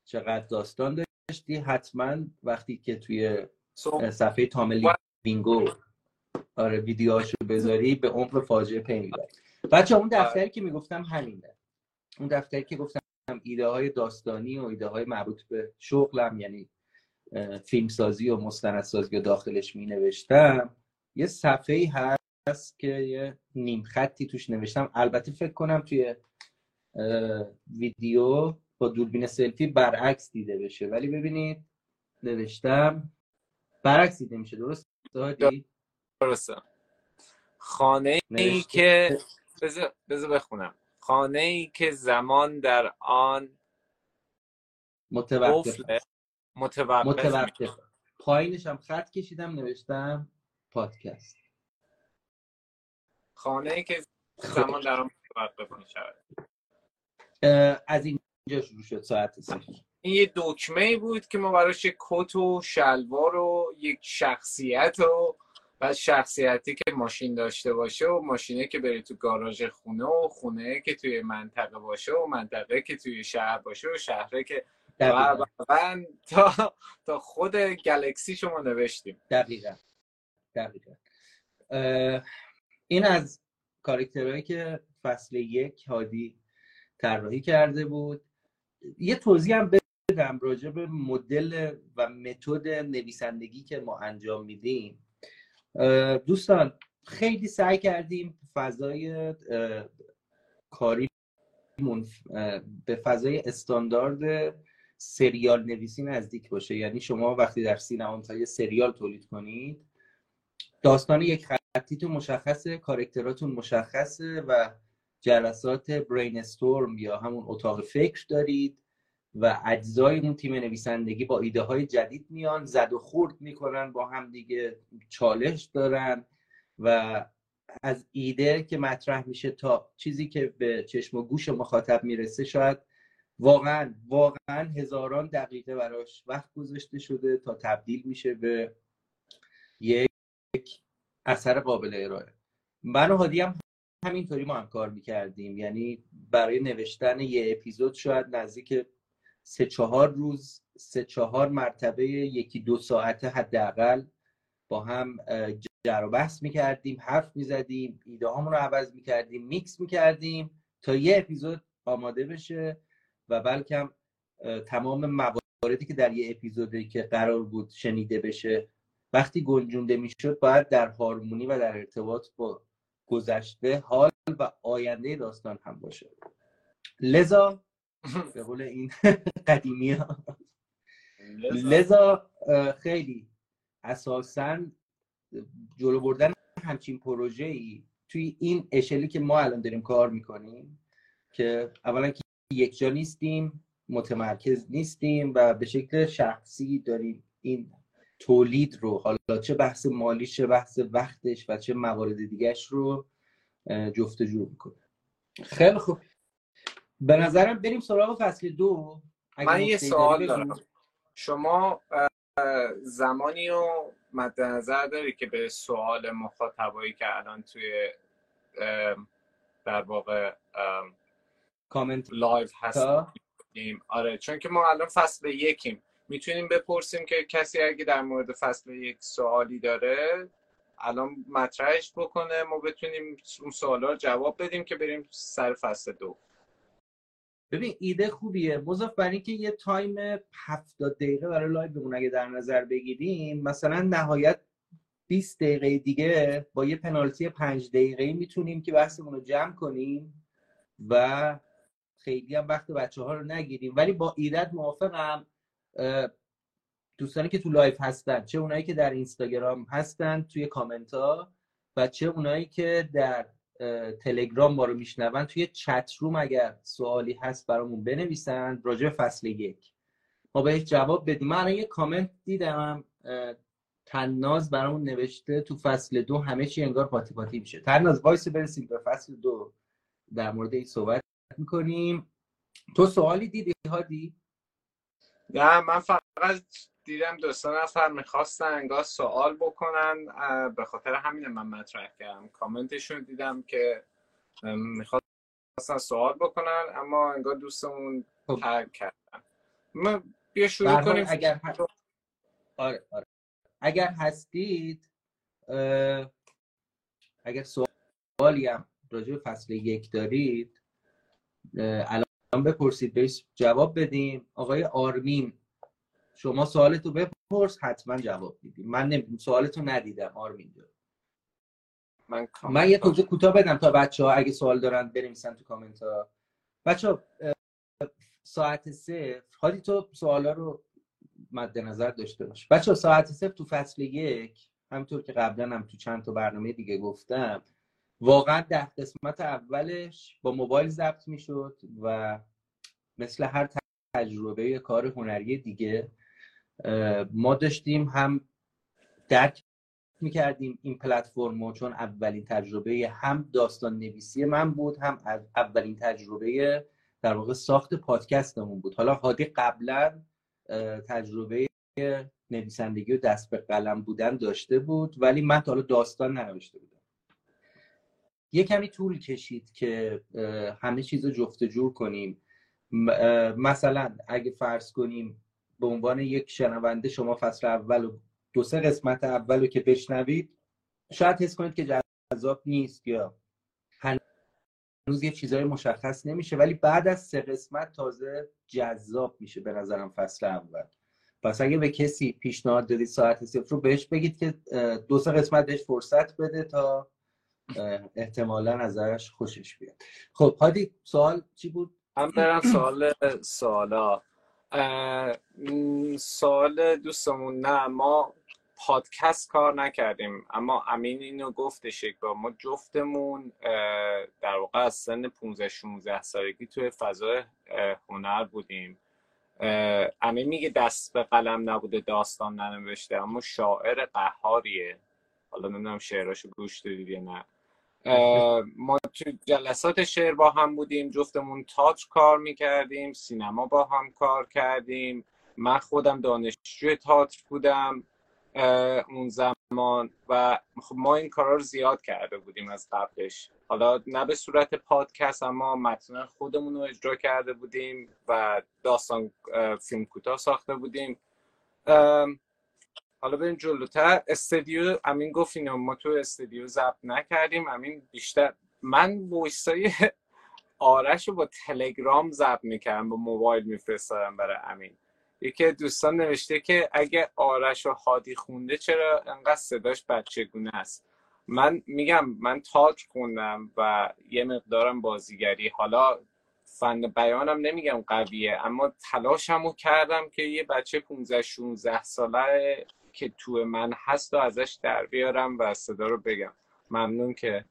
چقدر داستان داشتی حتما وقتی که توی صفحه تاملی بینگو. آره ویدیوهاشو بذاری به عمق فاجعه پی می‌بری. بچه اون دفتری که می‌گفتم همینه. اون دفتری که گفتم ایده های داستانی و ایده های مربوط به شغلم یعنی فیلمسازی و مستندسازی و داخلش می نوشتم یه صفحه هست که یه نیم خطی توش نوشتم. البته فکر کنم توی ویدیو با دوربین سلفی برعکس دیده بشه. ولی ببینید نوشتم برعکس دیده میشه درست؟ درسته. خانه ای که بذار بخونم. خانه ای که زمان در آن متوقف. متوقف, متوقف. پایینش هم خط کشیدم نوشتم پادکست. خانه ای که زمان در آن متوقف می شود از اینجا شروع شد ساعت صفر این یه دکمه بود که ما براش کت و شلوار و یک شخصیت و بعد شخصیتی که ماشین داشته باشه و ماشینه که بره تو گاراژ خونه و خونه که توی منطقه باشه و منطقه که توی شهر باشه و شهره که و تا تا خود گلکسی شما نوشتیم. دقیقا. دقیقا. این از کارکترهایی که فصل یک هادی طراحی کرده بود. یه توضیح هم بدم راجع به مدل و متد نویسندگی که ما انجام میدیم دوستان خیلی سعی کردیم فضای کاری به فضای استاندارد سریال نویسی نزدیک باشه. یعنی شما وقتی در سینما یه سریال تولید کنید داستان یک خطی تو مشخصه کارکتراتون مشخصه و جلسات برین استورم یا همون اتاق فکر دارید. و اجزای اون تیم نویسندگی با ایده های جدید میان زد و خورد می‌کنن با هم دیگه چالش دارن و از ایده که مطرح میشه تا چیزی که به چشم و گوش مخاطب می‌رسه شاید واقعا واقعا هزاران دقیقه براش وقت گذاشته شده تا تبدیل میشه به یک اثر قابل ارائه. من و هادی هم همینطوری ما هم کار می‌کردیم. یعنی برای نوشتن یه اپیزود شاید نزدیک سه چهار روز سه چهار مرتبه یکی دو ساعته حداقل با هم جر و بحث می‌کردیم حرف می‌زدیم ایده هامون رو عوض می‌کردیم میکس می‌کردیم تا یه اپیزود آماده بشه و بلکم تمام مواردی که در یه اپیزودی که قرار بود شنیده بشه وقتی گنجونده می‌شد باید در هارمونی و در ارتباط با گذشته حال و آینده داستان هم باشه. لذا به قول این قدیمی ها. لذا. خیلی اساسا جلو بردن همچین پروژه ای توی این اشلی که ما الان داریم کار می‌کنیم که اولا که یک جا نیستیم متمرکز نیستیم و به شکل شخصی داریم این تولید رو حالا چه بحث مالی چه بحث وقتش و چه موارد دیگهش رو جفت و جور می‌کنه خیلی خوب. به نظرم بریم سراغ فصل دو من یه سوال دارم. شما زمانی رو مد نظر داری که به سوال مخاطبایی که الان توی در واقع کامنت لایو هستیم آره چون که ما الان فصل یکیم. می‌تونیم بپرسیم که کسی اگه در مورد فصل یک سوالی داره الان مطرحش بکنه ما بتونیم اون سوالا رو جواب بدیم که بریم سر فصل دو. ببین ایده خوبیه. مضاف بر اینکه یه time 70 دقیقه برای لایو بمون. اگه در نظر بگیریم مثلا نهایت 20 دقیقه دیگه با یه پنالتی 5 دقیقه می‌تونیم که بحثمون رو جمع کنیم و خیلی هم وقت بچه ها رو نگیریم. ولی با ایده‌ت موافقم دوستانی که تو لایو هستن چه اونایی که در اینستاگرام هستن توی کامنت ها و چه اونایی که در تلگرام ما رو میشنون توی chat room اگر سوالی هست برامون بنویسن. راجع فصل یک. ما بهش جواب بدیم. من یه کامنت دیدم تناز برامون نوشته تو فصل دو همه چی انگار قاطی پاتی میشه. تناز وایسا برسیم به فصل دو. در مورد این صحبت می‌کنیم. تو سوالی دیدی هادی؟ نه من فقط دیدم دو سه نفر می‌خواستن انگار سوال بکنن به خاطر همین من مطرح کردم. کامنتشون دیدم که می‌خواستن سوال بکنن اما انگار دوستمون خب. ترک کردن. ما بیا شروع کنیم. اگر آره آره. اگر هستید اگر سوالی هم راجع به فصل یک دارید الان بپرسید بهش جواب بدیم. آقای آرمین شما سوالتو بپرس حتما جواب میدیم. من نمی‌دونم سوالتو ندیدم آرمین جان. من, من یه توضیح کوتاه بدم تا بچه ها اگه سوال دارن بنویسن تو کامنت ها بچه ها ساعت صفر حالی تو سوالا رو مد نظر داشته باش. بچه ها ساعت صفر تو فصل یک همینطور که قبلا هم تو چند تا برنامه دیگه گفتم واقعا ده قسمت اولش با موبایل ضبط می‌شد و مثل هر تجربه کار هنری دیگه ما داشتیم هم درک می‌کردیم این پلتفرم چون اولین تجربه هم داستان نویسی من بود هم اولین تجربه در واقع ساخت پادکستمون بود. حالا هادی قبلا تجربه نویسندگی و دست به قلم بودن داشته بود ولی من تا حالا داستان ننوشته بودم. یه کمی طول کشید که همه چیز رو جفت جور کنیم مثلا اگه فرض کنیم به عنوان یک شنونده شما فصل اول و دو سه قسمت اول رو که بشنوید شاید حس کنید که جذاب نیست یا هنوز یه چیزای مشخص نمیشه ولی بعد از سه قسمت تازه جذاب میشه به نظرم فصل اول. پس اگه به کسی پیشنهاد دادید ساعت صفر رو بهش بگید که دو سه قسمت بهش فرصت بده تا احتمالا ازش خوشش بیاد. خب هادی سوال چی بود؟ هم برم سوال سوالا. سوال دوستمون نه ما پادکست کار نکردیم اما امین اینو گفتش بار ما جفتمون در واقع از سن 15 16 سالگی توی فضای هنر بودیم. امین میگه دست به قلم نبوده داستان ننوشته اما شاعر قهاریه. حالا نمی‌دونم شعراشو گوش دادید یا نه. ما تو جلسات شعر با هم بودیم جفتمون تاچ کار می‌کردیم سینما با هم کار کردیم. من خودم دانشجوی تئاتر بودم اون زمان و خب ما این کارا رو زیاد کرده بودیم از قبلش. حالا نه به صورت پادکست اما متن خودمون رو اجرا کرده بودیم و داستان فیلم کوتاه ساخته بودیم. حالا بریم جلوتر. استدیو امین گفت اینو ما تو استدیو ضبط نکردیم. امین بیشتر من وایسای آرش رو با تلگرام ضبط می‌کردم با موبایل میفرستادم برای امین. یکی دوستان نوشته که اگه آرش و هادی خونده چرا انقدر صداش بچگونه است؟ من میگم من تاج خوندم و یه مقدارم بازیگری. حالا فن بیانم نمیگم قویه اما تلاشمو کردم که یه بچه 15 16 ساله که تو من هست و ازش در بیارم و صدا رو بگم. ممنون که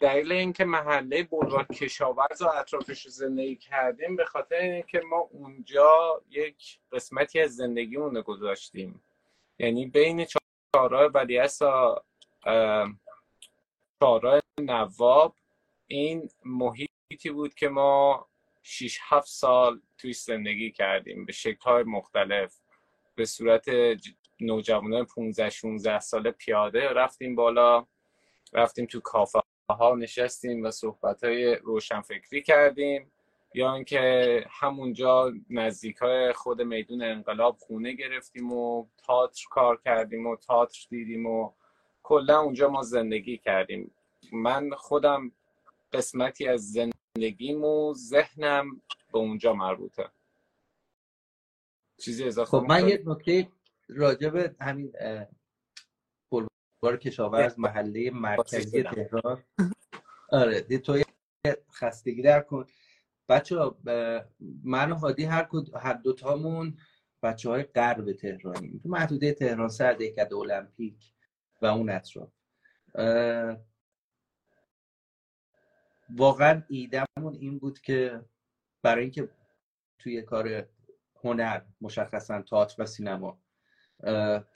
دلیل اینکه محله بلوار کشاورز و اطرافش رو زندگی کردیم به خاطر اینکه ما اونجا یک قسمتی از زندگیمون رو گذاشتیم. یعنی بین چهارراه ولیعصر و چهارراه نواب این محیطی بود که ما 6 7 سال توی زندگی کردیم. به شکل های مختلف. به صورت نوجوانان 15 16 ساله پیاده رفتیم بالا. رفتیم تو کافه ها نشستیم و صحبت های روشنفکری کردیم. یا اینکه همونجا نزدیک های خود میدون انقلاب خونه گرفتیم و تاتر کار کردیم و تاتر دیدیم و کلا اونجا ما زندگی کردیم. من خودم قسمتی از زندگیم و ذهنم به اونجا مربوطه. چیزی اضافه خب من یه نکته راجع به همین بلوار کشاورز محله مرکزی تهران. آره تو خستگی در کن. بچه من و هادی هر, هر دوتامون بچه های غرب تهرانیم. تو محدوده تهران سر دهکده المپیک و اون اطراف. واقعا ایدمون این بود که برای اینکه توی کار هنر مشخصا تئاتر و سینما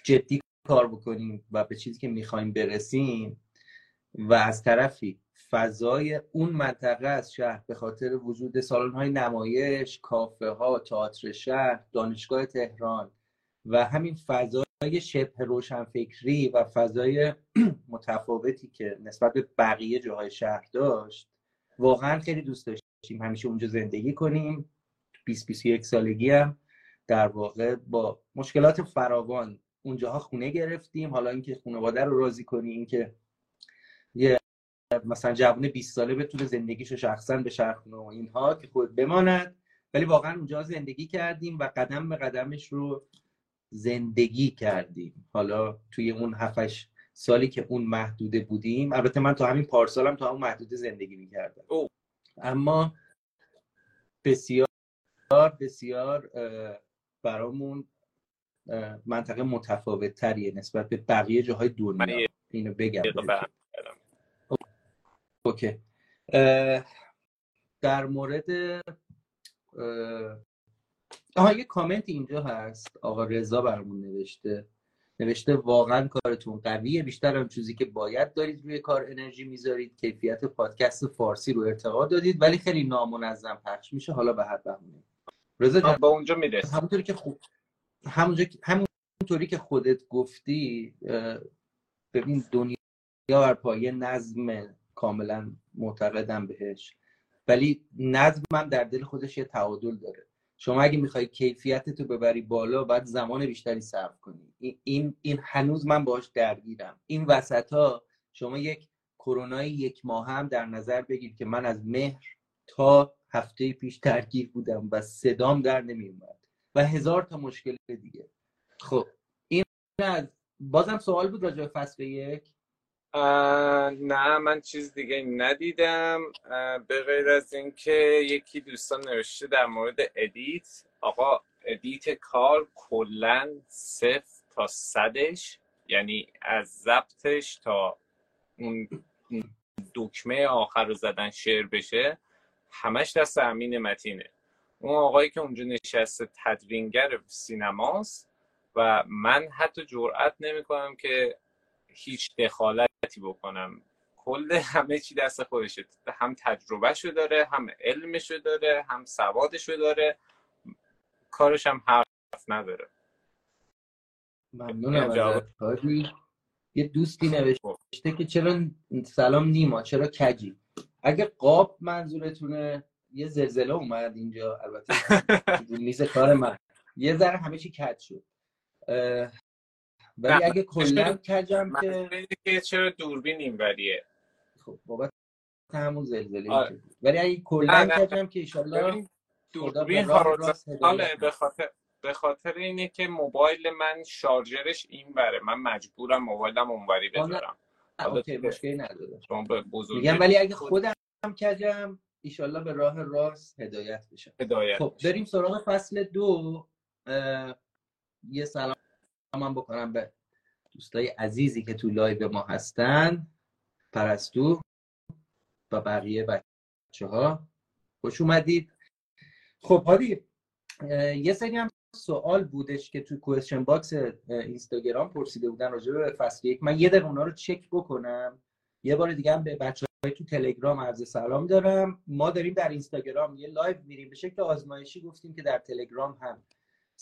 جدی کار بکنیم و به چیزی که می‌خوایم برسیم و از طرفی فضای اون منطقه از شهر به خاطر وجود سالن های نمایش کافه ها تئاتر شهر دانشگاه تهران و همین فضای شبه روشنفکری و فضای متفاوتی که نسبت به بقیه جاهای شهر داشت واقعا خیلی دوست داشتیم همیشه اونجا زندگی کنیم. 20 21 سالگی هم در واقع با مشکلات فراوان اونجاها خونه گرفتیم. حالا اینکه خانواده رو راضی کنیم اینکه یه مثلا جوان 20 ساله بتونه زندگیشو شخصا به شرخونه و اینها که خود بماند. ولی واقعا اونجا زندگی کردیم و قدم به قدمش رو زندگی کردیم. حالا توی اون هفتش سالی که اون محدوده بودیم. البته من تا همین پارسالم تا اون محدوده زندگی می‌کردم. اما بسیار بسیار برامون منطقه متفاوت تریه نسبت به بقیه جاهای دنیا. اینو بگم. اوکی. در مورد آها یه کامنت اینجا هست. آقا رضا برامون نوشته. نوشته واقعا کارتون قویه. بیشتر هم چیزی که باید دارید روی کار انرژی می‌ذارید. کیفیت پادکست فارسی رو ارتقا دادید. ولی خیلی نامنظم پخش میشه. حالا به هر بهونه. رضا با اونجا می‌رسه همونطوری که خوب همونجا همونطوری که خودت گفتی ببین دنیا بر پایه نظم کاملا معتقدم بهش. ولی نظم هم در دل خودش یه تعادل داره. شما اگه می‌خوای کیفیت تو ببری بالا باید زمان بیشتری صرف کنی. این این هنوز من باش درگیرم. این وسط ها شما یک کرونای یک ماه هم در نظر بگیر که من از مهر تا هفته پیش درگیر بودم و صدام در نمیومد و هزار تا مشکل دیگه. خب این از بازم سوال بود راجع فصل یک. نه من چیز دیگه ندیدم. به غیر از اینکه یکی دوستان نوشته در مورد edit آقا edit کار کلا صفر تا صدش یعنی از ضبطش تا اون دکمه آخر رو زدن share بشه همش دست امین متینه. اون آقایی که اونجا نشسته تدوینگر سینماست و من حتی جرئت نمی کنم که هیچ دخالتی بکنم. کل همه چی دست خودشه. هم تجربهشو داره هم علمشو داره هم سوادشو داره. کارش هم حرف نداره. ممنونم یه دوستی نوشته که چرا سلام نیما چرا کجی؟ اگه قاب منظورتونه یه زلزله اومد اینجا. البته میز کار من. یه ذره همه چی کج شد. ولی اگه کلا کجم که چرا دوربین اینوریه؟ خب بابت همون زلزله ولی اگه کلا کجم که ایشالله دوربین حالا به خاطر به خاطر اینه که موبایل من شارژرش این بره من مجبورم موبایلم اونوری بذارم. OK مشکلی نداره. میگم ولی اگه خودم کجم ایشالله به راه راست هدایت بشم. هدایت خب بریم سراغ فصل دو. یه سلام من بکنم به دوستای عزیزی که تو لایو ما هستن. پرستو و بقیه بچه ها خوش اومدید. خب هادی یه سری هم سوال بودش که تو question box اینستاگرام پرسیده بودن راجع به فصل یک. من یه دقیقه اونا رو چک بکنم. یه بار دیگه هم به بچه های تو تلگرام عرض سلام دارم. ما داریم در اینستاگرام یه لایو میریم. به شکل آزمایشی گفتیم که در تلگرام هم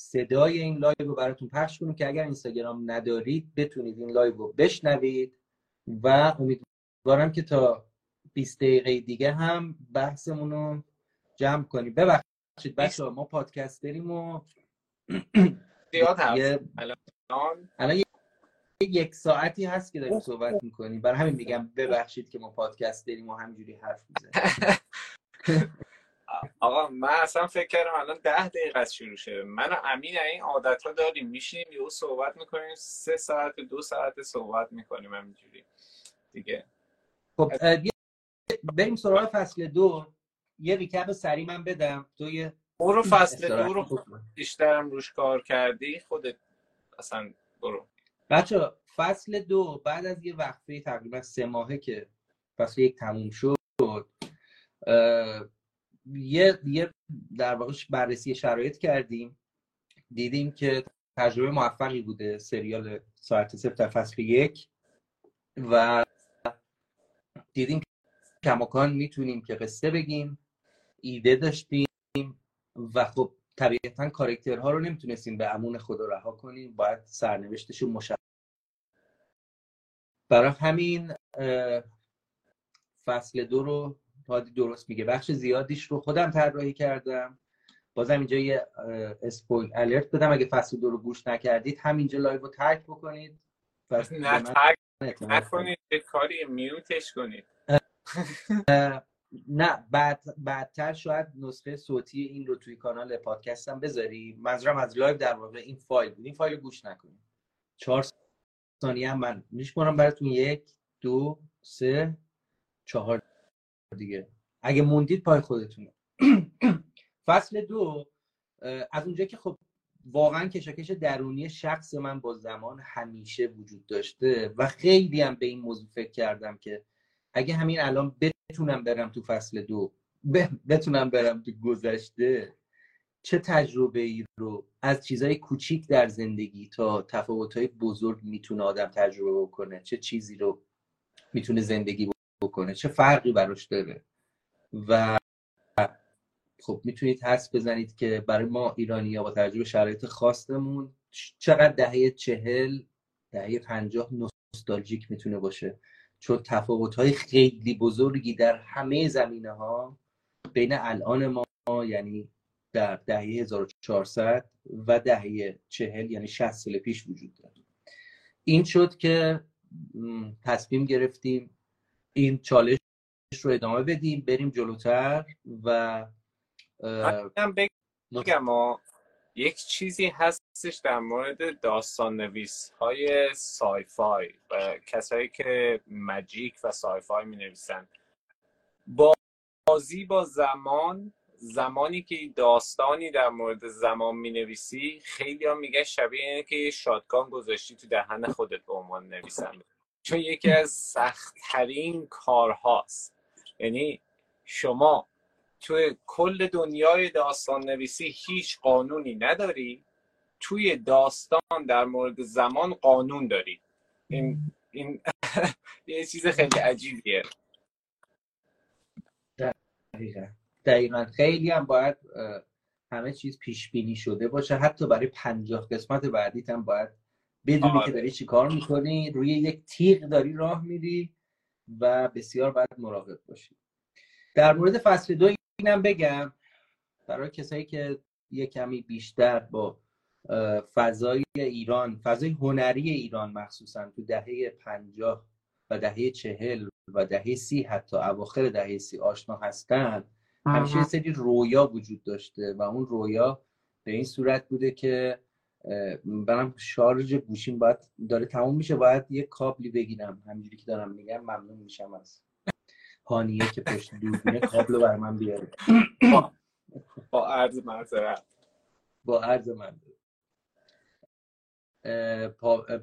صدای این لایو رو براتون پخش کنیم که اگر اینستاگرام ندارید بتونید این لایو رو بشنوید و امیدوارم که تا 20 دقیقه دیگه هم بحثمون رو جمع کنیم. ببخشید بچه ما پادکست داریم و الان یک ساعتی هست که داریم صحبت می‌کنیم. برای همین میگم ببخشید که ما پادکست داریم و همینجوری حرف می‌زنیم. آقا من اصلا فکر کردم الان ده دقیقه از شروع شده من و امین این عادت ها داریم. میشینیم یهو صحبت می‌کنیم. سه ساعت دو ساعت صحبت می‌کنیم همینجوری. دیگه. خب بریم سراغ فصل دو. یه ریکپ سری من بدم. تو یه برو فصل دو رو بیشترم روش کار کردی خودت اصلا برو. بچه فصل دو بعد از یه وقفه تقریبا سه ماهه که فصل یک تموم شد یه یه در واقع بررسی شرایط کردیم. دیدیم که تجربه موفقی بوده سریال ساعت در فصل یک و دیدیم کماکان می‌تونیم که قصه بگیم ایده داشتیم و خب طبیعتا کارکترها رو نمی‌تونستیم به امون خدا رها کنیم. باید سرنوشتشون مشخص برای همین فصل دو رو هادی درست میگه. بخش زیادیش رو خودم طراحی کردم. بازم اینجا یه spoiler alert بدم. اگه فصل دو رو گوش نکردید همینجا live رو ترک بکنید. نه ترک نکنید. کاری mute ش کنید. نه بعد بعدتر شاید نسخه صوتی این رو توی کانال پادکستم بذاری منظورم از live در واقع این فایل بود. این فایل رو گوش نکنید. چهار ثانیه هم من میشمارم براتون. یک دو سه چهار. دیگه. اگه موندید پای خودتون فصل دو از اونجا که خب واقعا کشاکش درونی شخص من با زمان همیشه وجود داشته و خیلی هم به این موضوع فکر کردم که اگه همین الان بتونم برم تو فصل دو بتونم برم تو گذشته چه تجربه ای رو از چیزهای کوچیک در زندگی تا تفاوتهای بزرگ می‌تونه آدم تجربه بکنه؟ چه چیزی رو می‌تونه زندگی بکنه. چه فرقی براش داره؟ و خب می‌تونید حس بزنید که برای ما ایرانی ها با تجربه شرایط خاصمون چقدر دهه چهل دهه پنجاه نوستالژیک می‌تونه باشه. چون تفاوت های خیلی بزرگی در همه زمینه ها بین الان ما یعنی در دهه 1400 و دهه چهل یعنی 60 سال پیش وجود داره. این شد که تصمیم گرفتیم این چالش رو ادامه بدیم بریم جلوتر و بگم یک چیزی هستش در مورد داستان نویس های سای فای و کسایی که مجیک و سای فای می نویسن بازی با زمان زمانی که داستانی در مورد زمان می نویسی خیلی هم میگه شبیه اینه که یه شادگان گذاشتی تو دهن خودت به عنوان نویسنده. چون یکی از سختترین کارهاست. یعنی شما توی کل دنیای داستان نویسی هیچ قانونی نداری توی داستان در مورد زمان قانون داری. این, این یه چیز خیلی عجیبیه. دقیقا. دقیقا. خیلی هم باید همه چیز پیش بینی شده باشه. حتی برای پنجاه قسمت بعدیت هم باید بدونی آره. که داری چی کار می‌کنی روی یک تیغ داری راه میری و بسیار باید مراقب باشی در مورد فصل دو اینم بگم برای کسایی که یه کمی بیشتر با فضای ایران فضای هنری ایران مخصوصا تو دهه پنجاه و دهه چهل و دهه سی حتی اواخر دهه سی آشنا هستن همیشه یه سری رویا وجود داشته و اون رویا به این صورت بوده که برم شارژ گوشیم باید داره تموم میشه باید یه کابلی بگیرم. همینجوری که دارم میگم ممنون میشم از هانیه که پشت دوربینه کابل بر من بیاره. با عرض معذرت. با عرض من.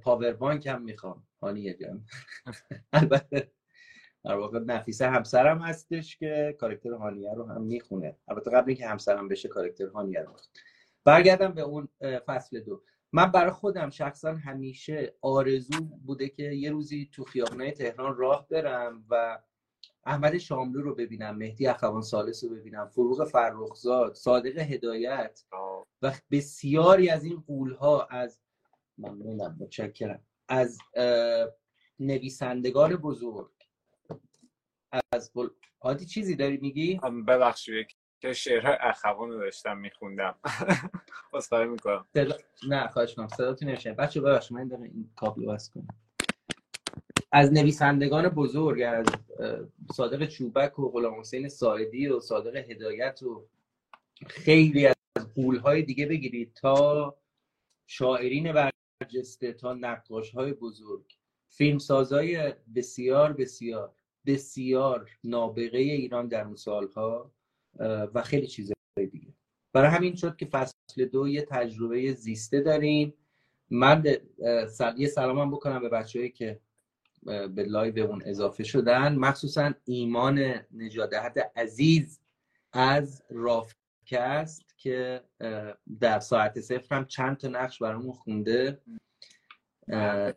پاور بانک هم می‌خوام. هانیه جان. البته در واقع نفیسه همسرم هستش که کارکتر هانیه رو هم می‌خونه. البته قبل اینکه همسرم بشه کارکتر هانیه رو برگردم به اون فصل دو. من برای خودم شخصا همیشه آرزو بوده که یه روزی تو خیابونای تهران راه برم و احمد شاملو رو ببینم مهدی اخوان سالس رو ببینم فروغ فرخزاد صادق هدایت و بسیاری از این قولها از ممنونم متشکرم از نویسندگان بزرگ. از بل... عادی چیزی داری میگی؟ ببخشید که شعر اخوان رو داشتم میخوندم. اصخایی می‌کنم. نه خواهش کنم صداتون نمیشه بچه ببخشید من این کابل بس کنم. از نویسندگان بزرگ از صادق چوبک و غلام حسین ساعدی و صادق هدایت و خیلی از قولهای دیگه بگیرید تا شاعرین برجسته تا نقاش های بزرگ. فیلمسازای بسیار بسیار بسیار نابغه ایران در اون سالها و خیلی چیزهای دیگه. برای همین شد که فصل دو یه تجربه زیسته داریم. من یه سلامم بکنم به بچههایی که به لایو اون اضافه شدن. مخصوصا ایمان نژاداحد عزیز از راوکست که در ساعت صفر هم چند تا نقش برامون خونده.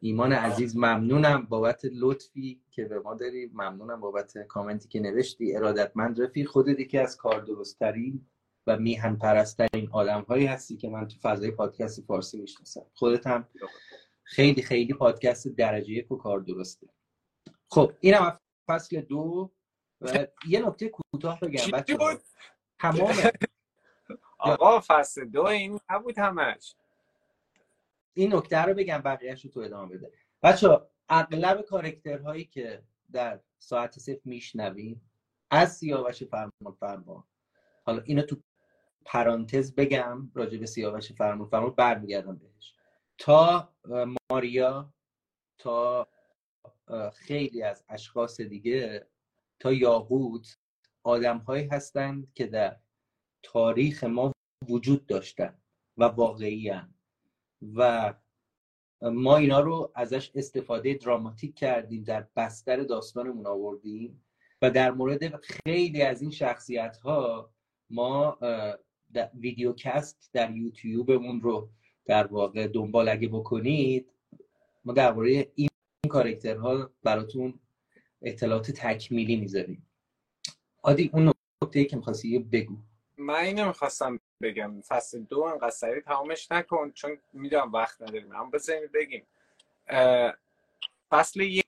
ایمان عزیز ممنونم بابت لطفی که به ما داری. ممنونم بابت کامنتی که نوشتی. ارادتمند رفیق خودت یکی از کار درستترین و میهن پرسترین آدم هایی هستی که من تو فضای پادکست فارسی می‌شناسم. خودت هم خیلی خیلی پادکست درجه یک و کار درسته خب اینم فصل دو و یه نکته کوتاه بگم بچه تمام آقا فصل دو این نبود همش. این نکته رو بگم بقیهش رو تو ادامه بده. بچه اغلب کارکترهایی که در ساعت صفر میشنویم از سیاوش فرمان فرمان حالا اینو تو پرانتز بگم راجع به سیاوش فرمان فرمان برمیگردم بهش. تا ماریا تا خیلی از اشخاص دیگه تا یاقوت آدم هایی هستند که در تاریخ ما وجود داشتن و واقعی و ما اینا رو ازش استفاده دراماتیک کردیم در بستر داستانمون آوردیم و در مورد خیلی از این شخصیت ها ما ویدیوکست در یوتیوبمون رو در واقع دنبال اگه بکنید ما درباره این کارکترها براتون اطلاعات تکمیلی می‌ذاریم. عادی اون نکته که می‌خواستی بگو. من اینو می‌خواستم بگم. فصل دو انقدر سریع تمامش نکن چون می‌دونم وقت نداریم. اما بذاریم بگیم. فصل یک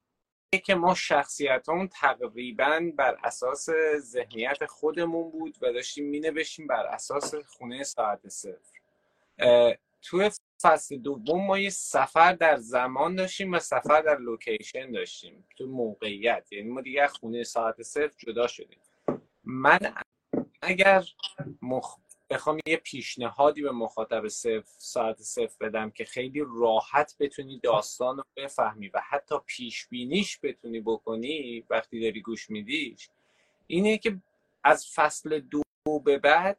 که ما شخصیتمون تقریبا بر اساس ذهنیت خودمون بود و داشتیم مینوشیم بر اساس خونه ساعت صفر. تو فصل دوم ما یه سفر در زمان داشتیم و سفر در لوکیشن داشتیم. تو موقعیت. یعنی ما دیگه خونه ساعت صفر جدا شدیم. من اگر مخ... بخوام یه پیشنهادی به مخاطب صفر ساعت صفر بدم که خیلی راحت بتونی داستان رو بفهمی و حتی پیش بینیش بتونی بکنی وقتی داری گوش میدیش اینه که از فصل دو به بعد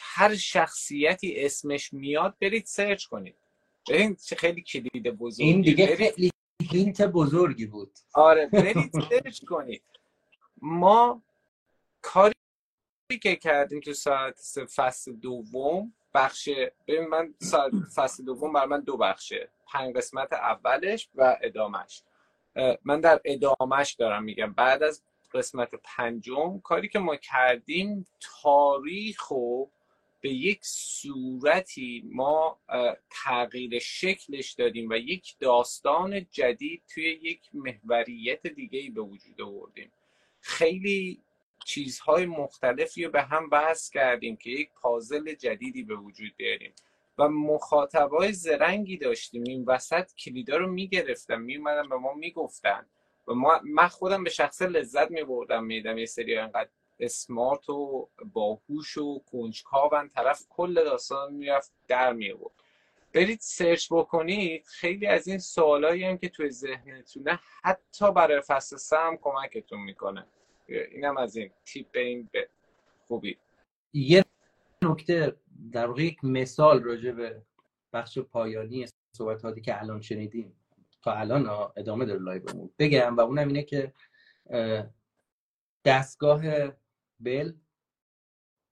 هر شخصیتی اسمش میاد برید search کنید. ببین چه خیلی کلید بزرگی این دیگه خیلی hint بزرگی بود. آره برید سرچ کنید. ما کاری که کردیم تو ساعت فصل دوم بخش ببین من فصل دوم بر من دو بخشه. پنج قسمت اولش و ادامش من در ادامش دارم میگم. بعد از قسمت پنجم کاری که ما کردیم تاریخ و به یک صورتی ما تغییر شکلش دادیم و یک داستان جدید توی یک محوریت دیگه به وجود آوردیم. خیلی چیزهای مختلفی رو به هم بحث کردیم که یک پازل جدیدی به وجود بیاریم. و مخاطبای زرنگی داشتیم. این وسط کلیدا رو می‌گرفتم میومدن به ما می‌گفتن. و ما من خودم به شخص لذت میبردم میدم یه سری انقدر اسمارت و باهوش و کنجکاون طرف کل داستان می‌رفت در میورد برید سرچ بکنید. خیلی از این سوالایی هم که توی ذهنتونه حتی برای فصل سم کمکتون می‌کنه. اینم از این تیپ این به خوبی. یه نکته در واقع یک مثال راجع به بخش پایانی صحبت که الان شنیدیم. تا الان ادامه داره لایومون. بگم و اونم اینه که دستگاه بل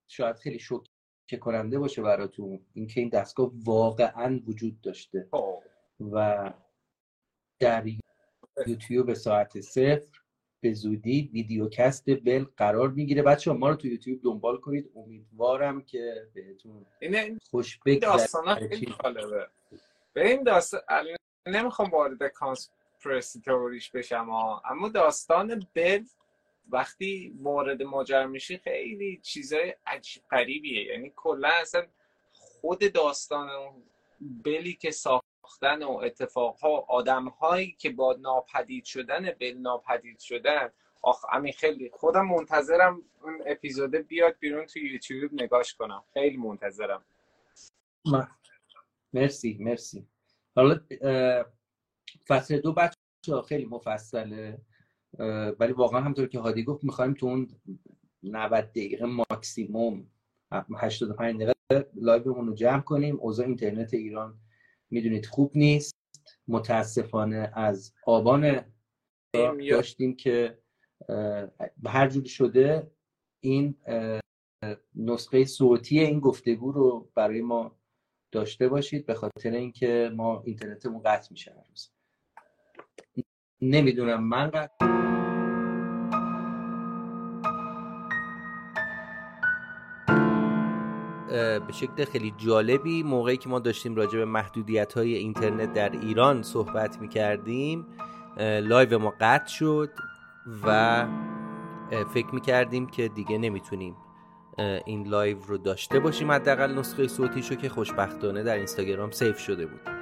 شاید خیلی شوکه کننده باشه براتون اینکه این دستگاه واقعا وجود داشته. خب. و در یوتیوب ساعت صفر به زودی ویدیوکست بل قرار می‌گیره. بچه ما رو تو یوتیوب دنبال کنید. امیدوارم که بهتون خوش به این داستان نمی‌خوام وارد کانسپرسی توریش بشم اما داستان بل وقتی مورد ماجر میشه خیلی چیزای عجیب قریبیه یعنی کلا اصلا خود داستان بلی که ساختن و اتفاقها آدمهایی که با ناپدید شدن بل ناپدید شدن. آخ همین خیلی خودم منتظرم اون اپیزود بیاد بیرون تو یوتیوب نگاش کنم. خیلی منتظرم. مرسی مرسی. حالا فصل دو بچه خیلی مفصله. ولی واقعا همطور که هادی گفت می‌خوایم تو اون 90 دقیقه ماکسیموم 85 دقیقه لایومون رو جمع کنیم. اوضاع اینترنت ایران می‌دونید خوب نیست. متاسفانه از آبان داشتیم که به هر جوری شده این نسخه صوتی این گفتگو رو برای ما داشته باشید به خاطر اینکه ما اینترنتمون قطع میشه هر روز. نمی‌دونم من قطع به شکل خیلی جالبی موقعی که ما داشتیم راجع به محدودیت های اینترنت در ایران صحبت می کردیم live ما قطع شد و فکر می کردیم که دیگه نمی‌تونیم این live رو داشته باشیم حداقل نسخه صوتیشو که خوشبختانه در اینستاگرام save شده بود.